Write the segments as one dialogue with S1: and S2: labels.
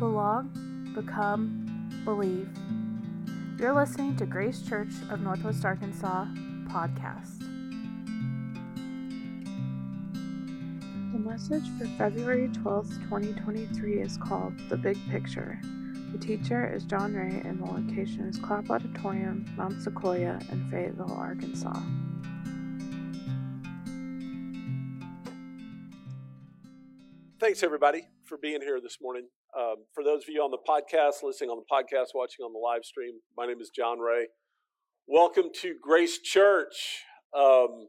S1: belong, become, believe. You're listening to Grace Church of Northwest Arkansas podcast. The message for February 12th, 2023 is called The Big Picture. The teacher is John Ray, and the location is Clapp Auditorium, Mount Sequoia, in Fayetteville, Arkansas.
S2: Thanks, everybody, for being here this morning. Um, for those of you on the podcast, listening on the podcast, watching on the live stream, my name is John Ray. Welcome to Grace Church. Um,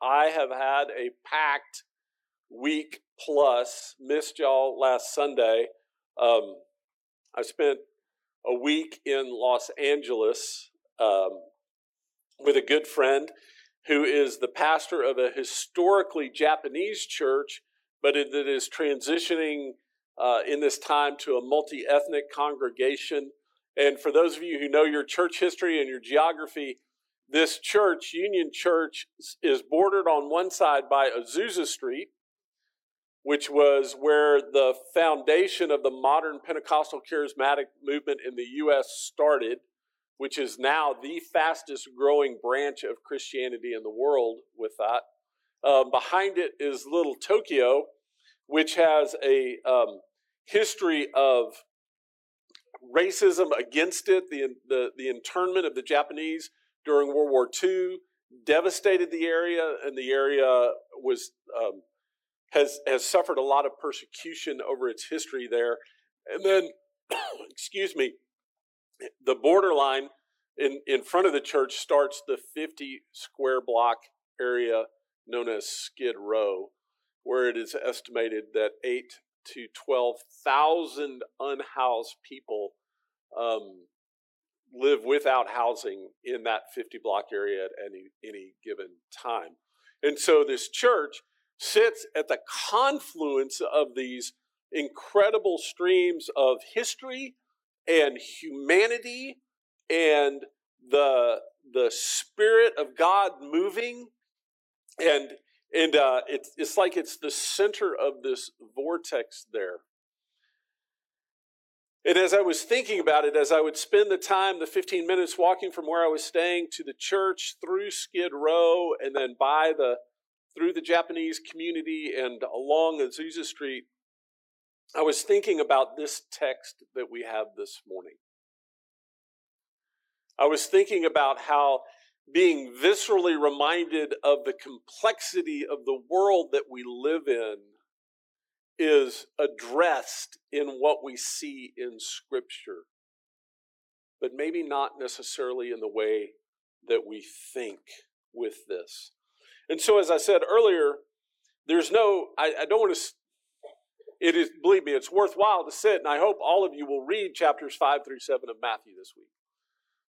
S2: I have had a packed week plus, missed y'all last Sunday. Um, I spent a week in Los Angeles um, with a good friend who is the pastor of a historically Japanese church, but it, it is transitioning uh, in this time to a multi ethnic congregation. And for those of you who know your church history and your geography, this church, Union Church, is bordered on one side by Azusa Street, which was where the foundation of the modern Pentecostal charismatic movement in the U.S. started, which is now the fastest growing branch of Christianity in the world with that. Um, behind it is Little Tokyo, which has a um, history of racism against it, the, the, the internment of the Japanese during World War II devastated the area, and the area was um, has has suffered a lot of persecution over its history there. And then, excuse me, the borderline in in front of the church starts the 50 square block area known as Skid Row, where it is estimated that eight to 12,000 unhoused people um, live without housing in that 50 block area at any, any given time. And so this church sits at the confluence of these incredible streams of history and humanity and the, the Spirit of God moving. And and uh, it's, it's like it's the center of this vortex there. And as I was thinking about it, as I would spend the time, the 15 minutes walking from where I was staying to the church through Skid Row and then by the through the Japanese community and along Azusa Street, I was thinking about this text that we have this morning. I was thinking about how being viscerally reminded of the complexity of the world that we live in is addressed in what we see in Scripture, but maybe not necessarily in the way that we think with this. And so, as I said earlier, there's no, I, I don't want to, it is, believe me, it's worthwhile to sit, and I hope all of you will read chapters 5 through 7 of Matthew this week.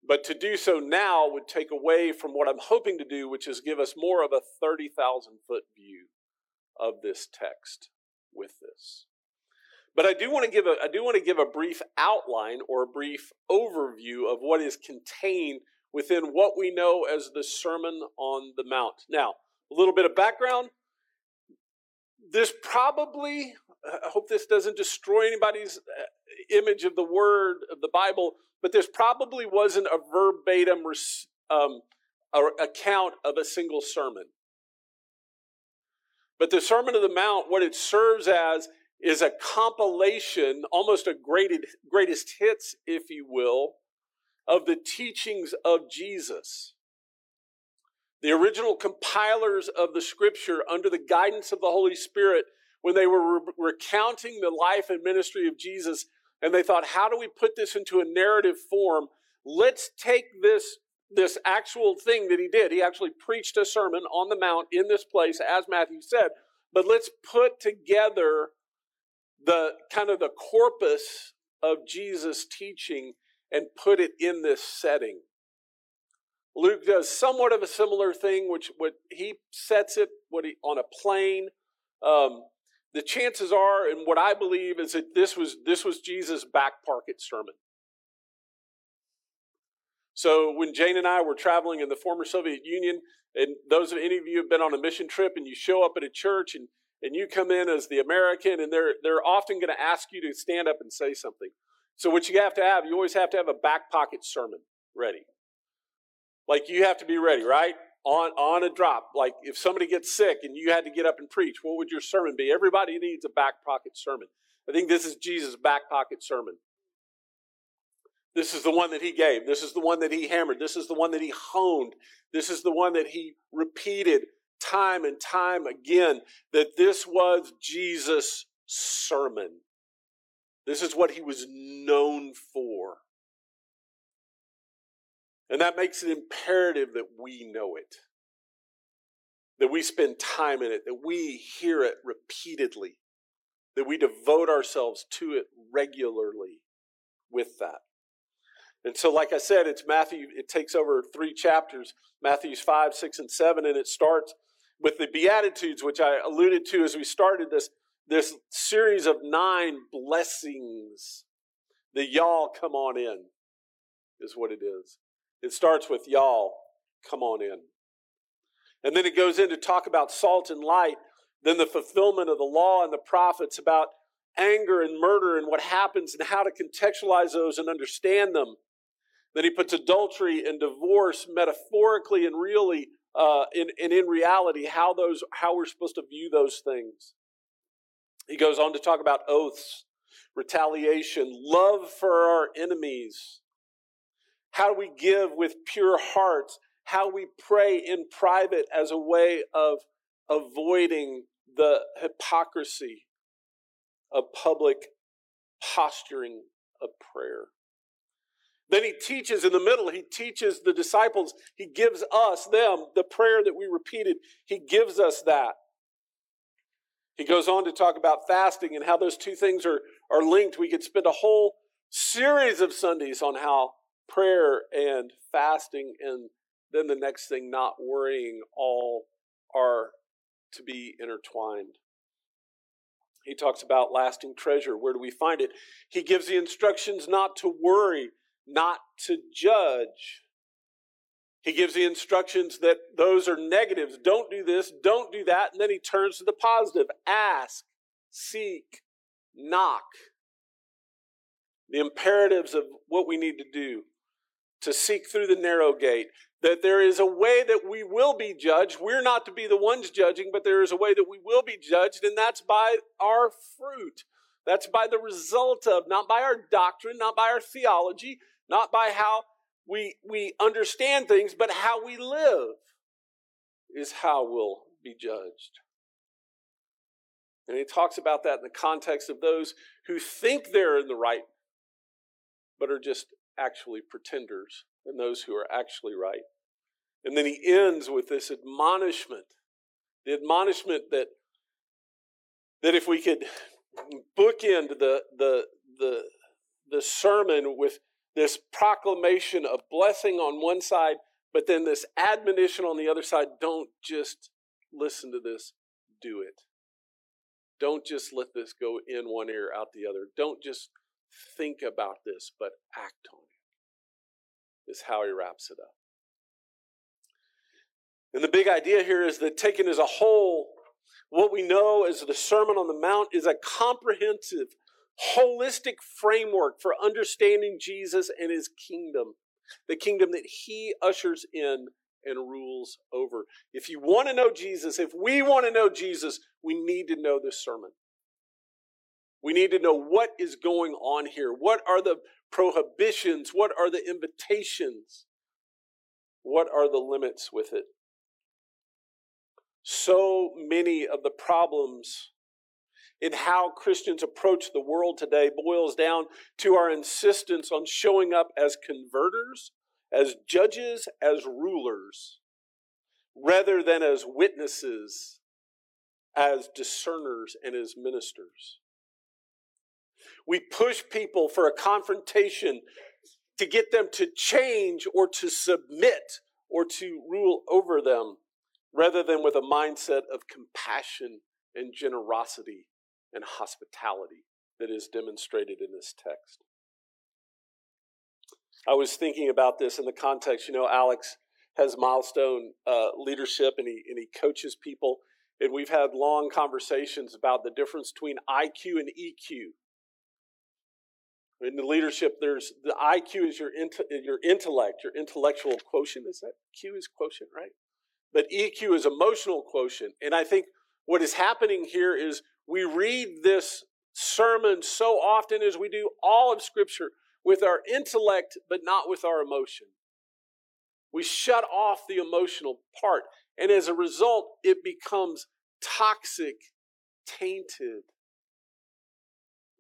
S2: But to do so now would take away from what I'm hoping to do, which is give us more of a 30,000 foot view of this text with this. But I do want to give a I do want to give a brief outline or a brief overview of what is contained within what we know as the Sermon on the Mount. Now, a little bit of background. This probably I hope this doesn't destroy anybody's uh, image of the word of the Bible, but this probably wasn't a verbatim um, account of a single sermon. But the Sermon of the Mount, what it serves as is a compilation, almost a graded, greatest hits, if you will, of the teachings of Jesus. The original compilers of the scripture, under the guidance of the Holy Spirit, when they were re- recounting the life and ministry of Jesus, and they thought, how do we put this into a narrative form? Let's take this, this actual thing that he did. He actually preached a sermon on the mount in this place, as Matthew said, but let's put together the kind of the corpus of Jesus' teaching and put it in this setting. Luke does somewhat of a similar thing, which what he sets it what he, on a plane. Um, the chances are, and what I believe, is that this was this was Jesus' back pocket sermon. So when Jane and I were traveling in the former Soviet Union, and those of any of you have been on a mission trip and you show up at a church and and you come in as the American, and they're they're often going to ask you to stand up and say something. So what you have to have, you always have to have a back pocket sermon ready. Like you have to be ready, right? On on a drop. Like if somebody gets sick and you had to get up and preach, what would your sermon be? Everybody needs a back pocket sermon. I think this is Jesus' back pocket sermon. This is the one that he gave. This is the one that he hammered. This is the one that he honed. This is the one that he repeated time and time again that this was Jesus' sermon. This is what he was known for. And that makes it imperative that we know it, that we spend time in it, that we hear it repeatedly, that we devote ourselves to it regularly with that. And so, like I said, it's Matthew, it takes over three chapters Matthew's 5, 6, and 7, and it starts with the Beatitudes, which I alluded to as we started this, this series of nine blessings. The y'all come on in is what it is. It starts with y'all come on in. And then it goes in to talk about salt and light, then the fulfillment of the law and the prophets about anger and murder and what happens and how to contextualize those and understand them. Then he puts adultery and divorce metaphorically and really uh, and in reality how those how we're supposed to view those things. He goes on to talk about oaths, retaliation, love for our enemies. How we give with pure hearts? How we pray in private as a way of avoiding the hypocrisy of public posturing of prayer. Then he teaches in the middle, he teaches the disciples, he gives us, them, the prayer that we repeated, he gives us that. He goes on to talk about fasting and how those two things are, are linked. We could spend a whole series of Sundays on how prayer and fasting and then the next thing, not worrying, all are to be intertwined. He talks about lasting treasure. Where do we find it? He gives the instructions not to worry not to judge. He gives the instructions that those are negatives. Don't do this, don't do that. And then he turns to the positive ask, seek, knock. The imperatives of what we need to do to seek through the narrow gate. That there is a way that we will be judged. We're not to be the ones judging, but there is a way that we will be judged, and that's by our fruit. That's by the result of, not by our doctrine, not by our theology, not by how we, we understand things, but how we live is how we'll be judged. And he talks about that in the context of those who think they're in the right, but are just actually pretenders, and those who are actually right. And then he ends with this admonishment the admonishment that, that if we could bookend the, the, the, the sermon with this proclamation of blessing on one side, but then this admonition on the other side don't just listen to this, do it. Don't just let this go in one ear, out the other. Don't just think about this, but act on it, is how he wraps it up. And the big idea here is that taken as a whole, what we know as the Sermon on the Mount is a comprehensive holistic framework for understanding Jesus and his kingdom, the kingdom that he ushers in and rules over. If you want to know Jesus, if we want to know Jesus, we need to know this sermon. We need to know what is going on here. What are the prohibitions? What are the invitations? What are the limits with it? So many of the problems in how Christians approach the world today boils down to our insistence on showing up as converters, as judges, as rulers, rather than as witnesses, as discerners, and as ministers. We push people for a confrontation to get them to change or to submit or to rule over them, rather than with a mindset of compassion and generosity and hospitality that is demonstrated in this text. I was thinking about this in the context, you know, Alex has milestone uh, leadership and he, and he coaches people. And we've had long conversations about the difference between IQ and EQ. In the leadership, there's the IQ is your, your intellect, your intellectual quotient. Is that Q is quotient, right? But EQ is emotional quotient. And I think what is happening here is we read this sermon so often as we do all of Scripture with our intellect, but not with our emotion. We shut off the emotional part. And as a result, it becomes toxic, tainted.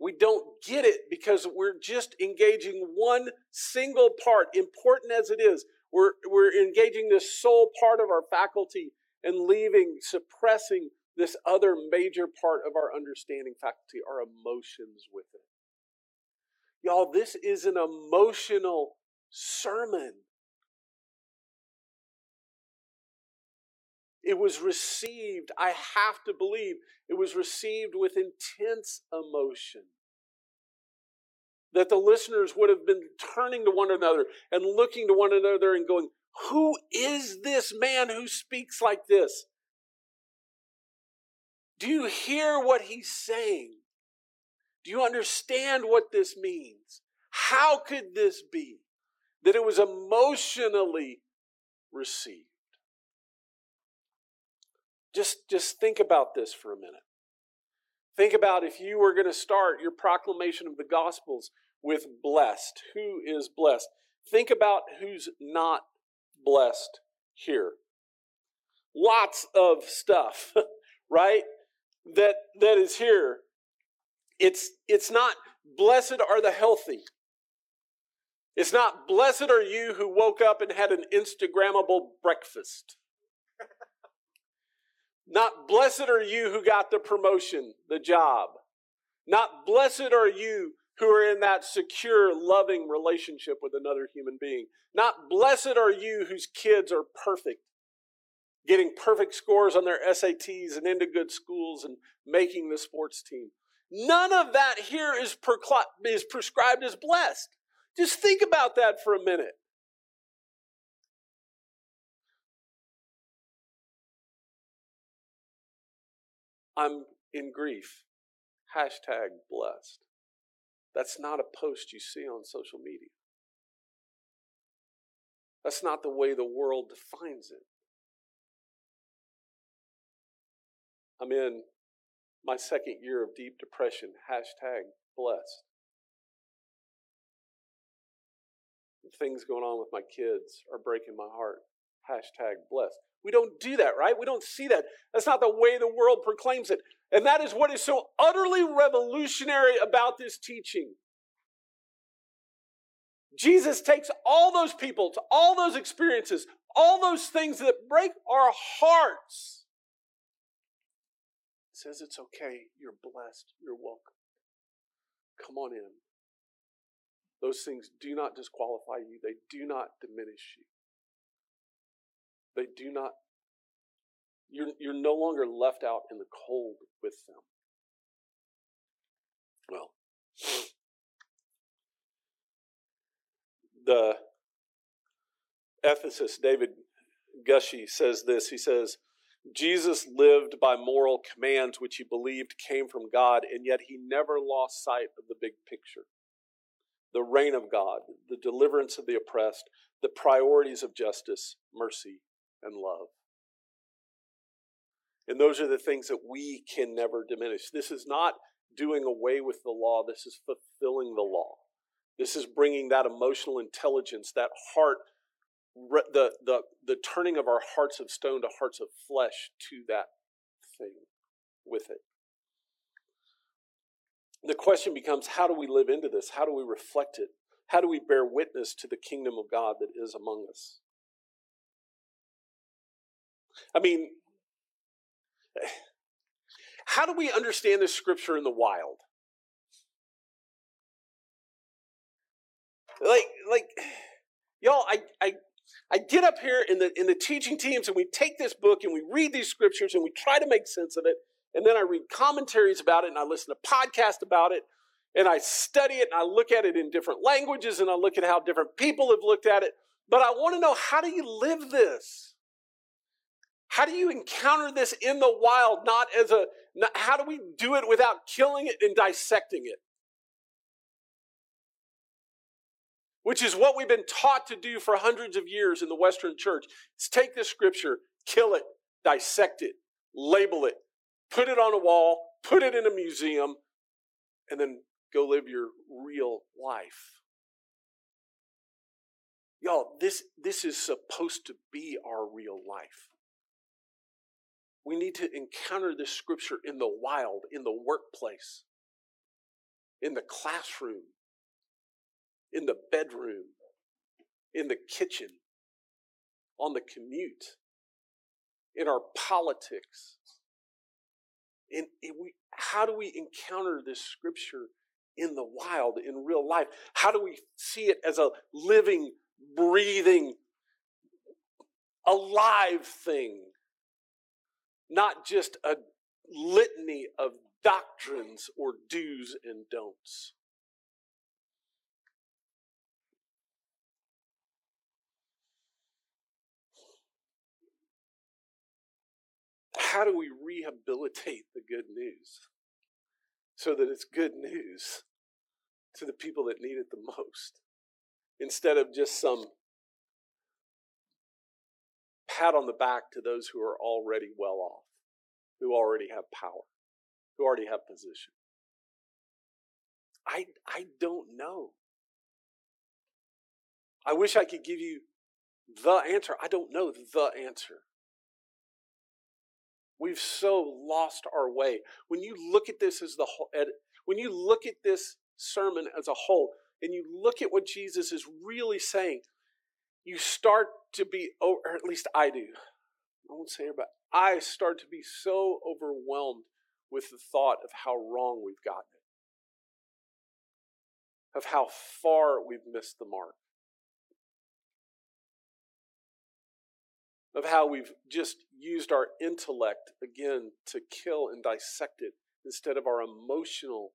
S2: We don't get it because we're just engaging one single part, important as it is. We're, we're engaging this sole part of our faculty and leaving, suppressing this other major part of our understanding faculty, our emotions with it. Y'all, this is an emotional sermon. It was received, I have to believe, it was received with intense emotion. That the listeners would have been turning to one another and looking to one another and going, Who is this man who speaks like this? Do you hear what he's saying? Do you understand what this means? How could this be that it was emotionally received? Just, just think about this for a minute. Think about if you were going to start your proclamation of the Gospels with blessed. Who is blessed? Think about who's not blessed here. Lots of stuff, right? That that is here. It's it's not blessed are the healthy. It's not blessed are you who woke up and had an Instagrammable breakfast. Not blessed are you who got the promotion, the job. Not blessed are you who are in that secure, loving relationship with another human being. Not blessed are you whose kids are perfect, getting perfect scores on their SATs and into good schools and making the sports team. None of that here is, prescribed as blessed. Just think about that for a minute. I'm in grief. Hashtag blessed. That's not a post you see on social media. That's not the way the world defines it. I'm in my second year of deep depression. Hashtag blessed. things going on with my kids are breaking my heart. Hashtag blessed. We don't do that, right? We don't see that. That's not the way the world proclaims it. And that is what is so utterly revolutionary about this teaching. Jesus takes all those people, to all those experiences, all those things that break our hearts. Says it's okay, you're blessed, you're welcome. Come on in. Those things do not disqualify you, they do not diminish you. Do not, you're, you're no longer left out in the cold with them. Well, the ethicist David Gushee says this. He says, Jesus lived by moral commands which he believed came from God, and yet he never lost sight of the big picture the reign of God, the deliverance of the oppressed, the priorities of justice, mercy, and love. And those are the things that we can never diminish. This is not doing away with the law, this is fulfilling the law. This is bringing that emotional intelligence, that heart, the, the, the turning of our hearts of stone to hearts of flesh to that thing with it. The question becomes how do we live into this? How do we reflect it? How do we bear witness to the kingdom of God that is among us? I mean, how do we understand this scripture in the wild? Like, like, y'all, I, I, I get up here in the in the teaching teams and we take this book and we read these scriptures and we try to make sense of it. And then I read commentaries about it and I listen to podcasts about it and I study it and I look at it in different languages and I look at how different people have looked at it. But I want to know how do you live this? How do you encounter this in the wild, not as a, not, how do we do it without killing it and dissecting it? Which is what we've been taught to do for hundreds of years in the Western church. Is take this scripture, kill it, dissect it, label it, put it on a wall, put it in a museum, and then go live your real life. Y'all, this, this is supposed to be our real life. We need to encounter this scripture in the wild, in the workplace, in the classroom, in the bedroom, in the kitchen, on the commute, in our politics. In, we, how do we encounter this scripture in the wild, in real life? How do we see it as a living, breathing, alive thing? Not just a litany of doctrines or do's and don'ts. how do we rehabilitate the good news so that it's good news to the people that need it the most instead of just some pat on the back to those who are already well off, who already have power, who already have position? I, I don't know. I wish I could give you the answer. I don't know the answer. We've so lost our way. When you look at this as the whole, when you look at this sermon as a whole, and you look at what Jesus is really saying, you start to be, or at least I do. I won't say about. I start to be so overwhelmed with the thought of how wrong we've gotten it, of how far we've missed the mark. of how we've just used our intellect again to kill and dissect it instead of our emotional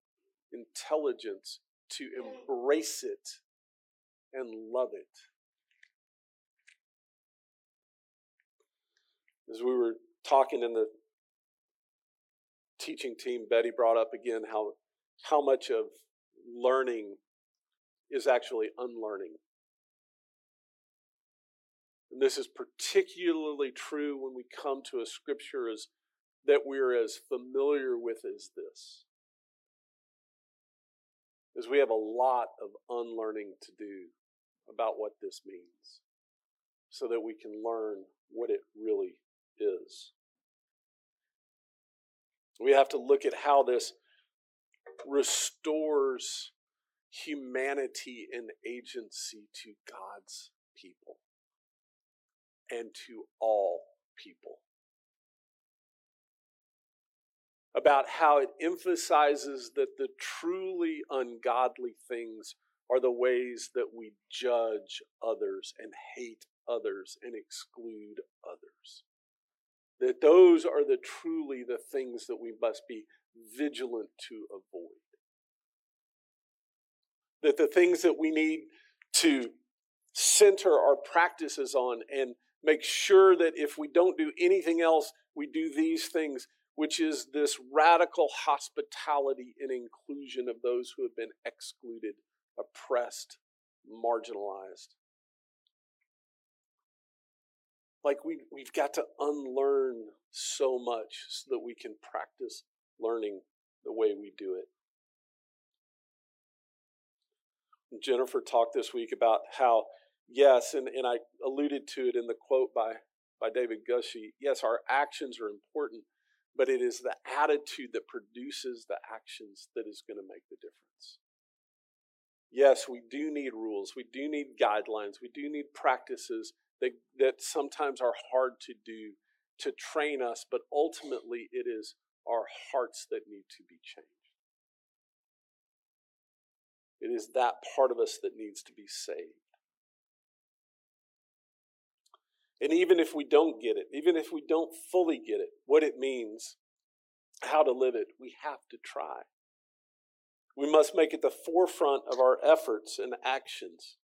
S2: intelligence to mm. embrace it and love it. As we were talking in the teaching team, Betty brought up again how, how much of learning is actually unlearning. And this is particularly true when we come to a scripture as, that we're as familiar with as this. As we have a lot of unlearning to do about what this means so that we can learn what it really is. We have to look at how this restores humanity and agency to God's people and to all people. About how it emphasizes that the truly ungodly things are the ways that we judge others and hate others and exclude others. That those are the truly the things that we must be vigilant to avoid. That the things that we need to center our practices on and make sure that if we don't do anything else, we do these things, which is this radical hospitality and inclusion of those who have been excluded, oppressed, marginalized. Like we, we've got to unlearn so much so that we can practice learning the way we do it. Jennifer talked this week about how Yes, and, and I alluded to it in the quote by, by David Gushee. Yes, our actions are important, but it is the attitude that produces the actions that is going to make the difference. Yes, we do need rules, we do need guidelines, we do need practices that, that sometimes are hard to do to train us, but ultimately it is our hearts that need to be changed. It is that part of us that needs to be saved. And even if we don't get it, even if we don't fully get it, what it means, how to live it, we have to try. We must make it the forefront of our efforts and actions.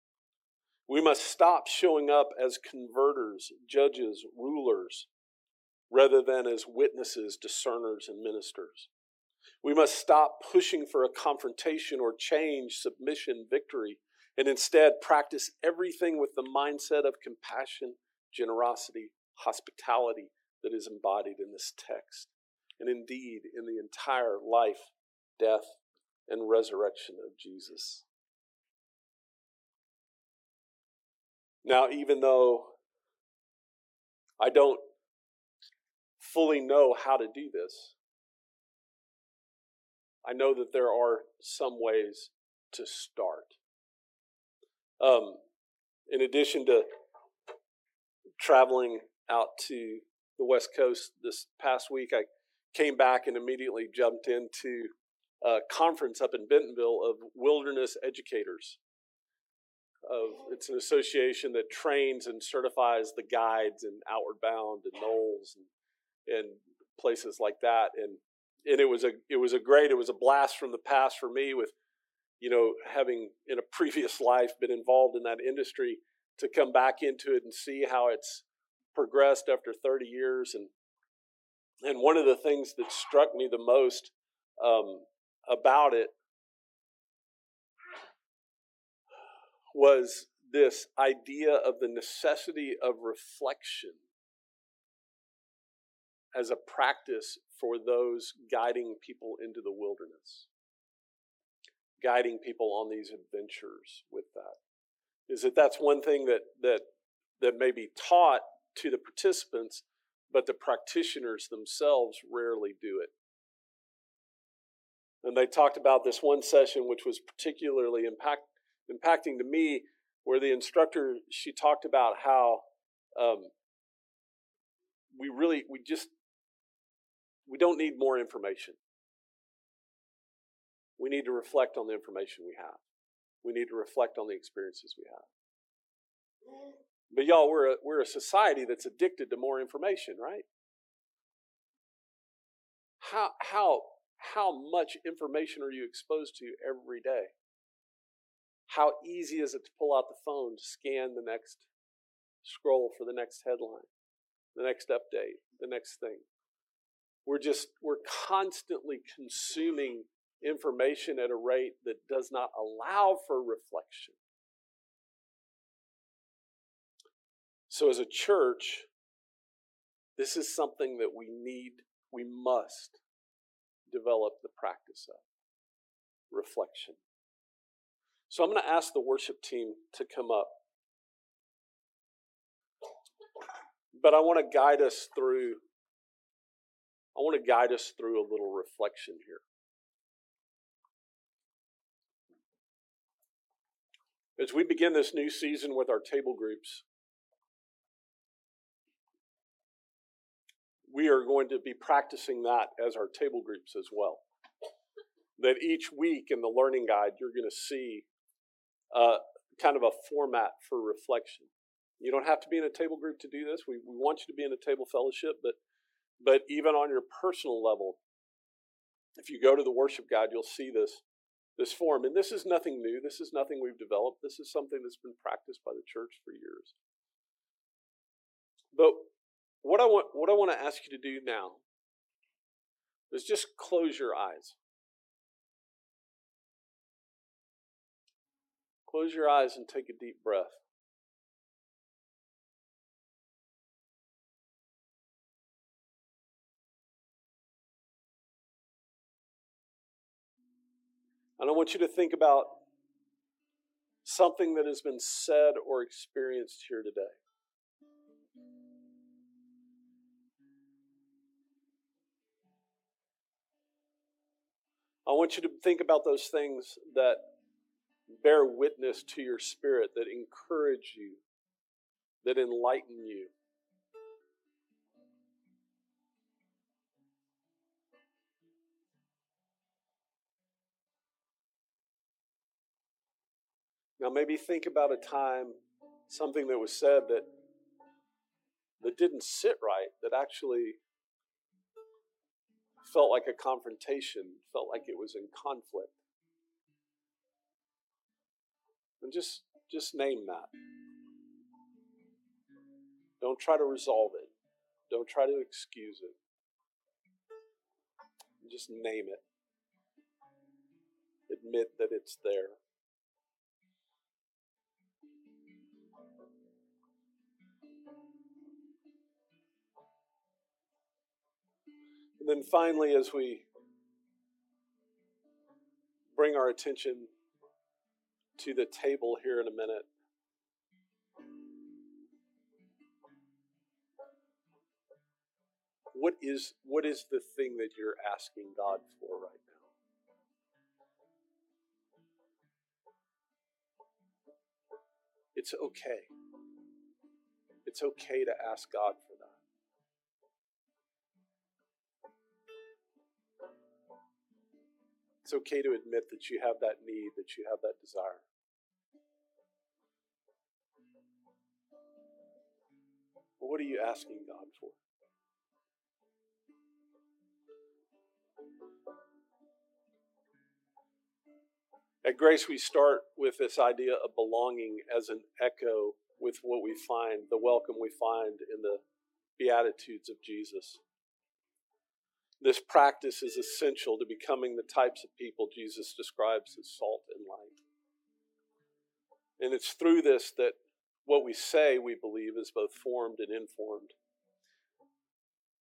S2: We must stop showing up as converters, judges, rulers, rather than as witnesses, discerners, and ministers. We must stop pushing for a confrontation or change, submission, victory, and instead practice everything with the mindset of compassion, generosity, hospitality that is embodied in this text, and indeed in the entire life, death, and resurrection of Jesus. Now, even though I don't fully know how to do this, I know that there are some ways to start. Um, in addition to traveling out to the West Coast this past week, I came back and immediately jumped into a conference up in Bentonville of wilderness educators. Of, it's an association that trains and certifies the guides in Outward Bound and NOLS and, and places like that. And and it was a it was a great it was a blast from the past for me with you know having in a previous life been involved in that industry to come back into it and see how it's progressed after 30 years and and one of the things that struck me the most um, about it was this idea of the necessity of reflection as a practice for those guiding people into the wilderness, guiding people on these adventures with that. Is that that's one thing that that that may be taught to the participants, but the practitioners themselves rarely do it. And they talked about this one session, which was particularly impact, impacting to me, where the instructor she talked about how um, we really we just we don't need more information. We need to reflect on the information we have. We need to reflect on the experiences we have. But y'all, we're a, we're a society that's addicted to more information, right? How how how much information are you exposed to every day? How easy is it to pull out the phone to scan the next scroll for the next headline, the next update, the next thing? We're just, we're constantly consuming information at a rate that does not allow for reflection. So, as a church, this is something that we need, we must develop the practice of reflection. So, I'm going to ask the worship team to come up. But I want to guide us through I want to guide us through a little reflection here. As we begin this new season with our table groups, we are going to be practicing that as our table groups as well. That each week in the learning guide, you're going to see uh, kind of a format for reflection. You don't have to be in a table group to do this. We, we want you to be in a table fellowship, but but even on your personal level, if you go to the worship guide, you'll see this, this form. And this is nothing new. This is nothing we've developed. This is something that's been practiced by the church for years. But what I want, what I want to ask you to do now is just close your eyes. Close your eyes and take a deep breath. And I want you to think about something that has been said or experienced here today. I want you to think about those things that bear witness to your spirit, that encourage you, that enlighten you. Now, maybe think about a time, something that was said that that didn't sit right, that actually felt like a confrontation, felt like it was in conflict. And just just name that. Don't try to resolve it. Don't try to excuse it. Just name it. Admit that it's there. And then finally, as we bring our attention to the table here in a minute, what is what is the thing that you're asking God for right now? It's okay. It's okay to ask God for that. It's okay to admit that you have that need, that you have that desire. what are you asking God for? At Grace, we start with this idea of belonging as an echo with what we find, the welcome we find in the Beatitudes of Jesus. This practice is essential to becoming the types of people Jesus describes as salt and light. And it's through this that what we say, we believe, is both formed and informed.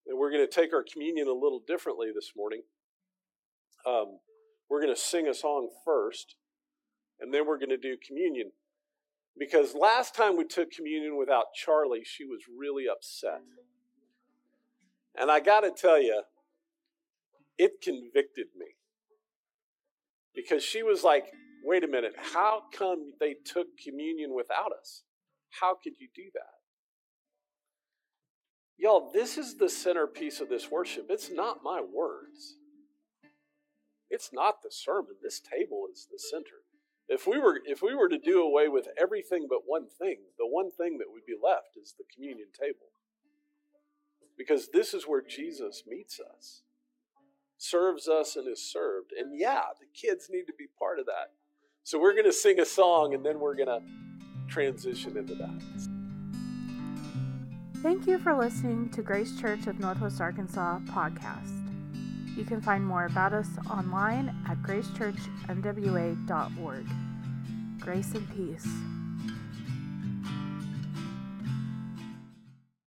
S2: And we're going to take our communion a little differently this morning. Um, we're going to sing a song first, and then we're going to do communion. Because last time we took communion without Charlie, she was really upset. And I got to tell you, it convicted me. Because she was like, wait a minute, how come they took communion without us? How could you do that? Y'all, this is the centerpiece of this worship. It's not my words. It's not the sermon. This table is the center. If we were if we were to do away with everything but one thing, the one thing that would be left is the communion table. Because this is where Jesus meets us. Serves us and is served. And yeah, the kids need to be part of that. So we're going to sing a song and then we're going to transition into that.
S1: Thank you for listening to Grace Church of Northwest Arkansas podcast. You can find more about us online at gracechurchnwa.org. Grace and peace.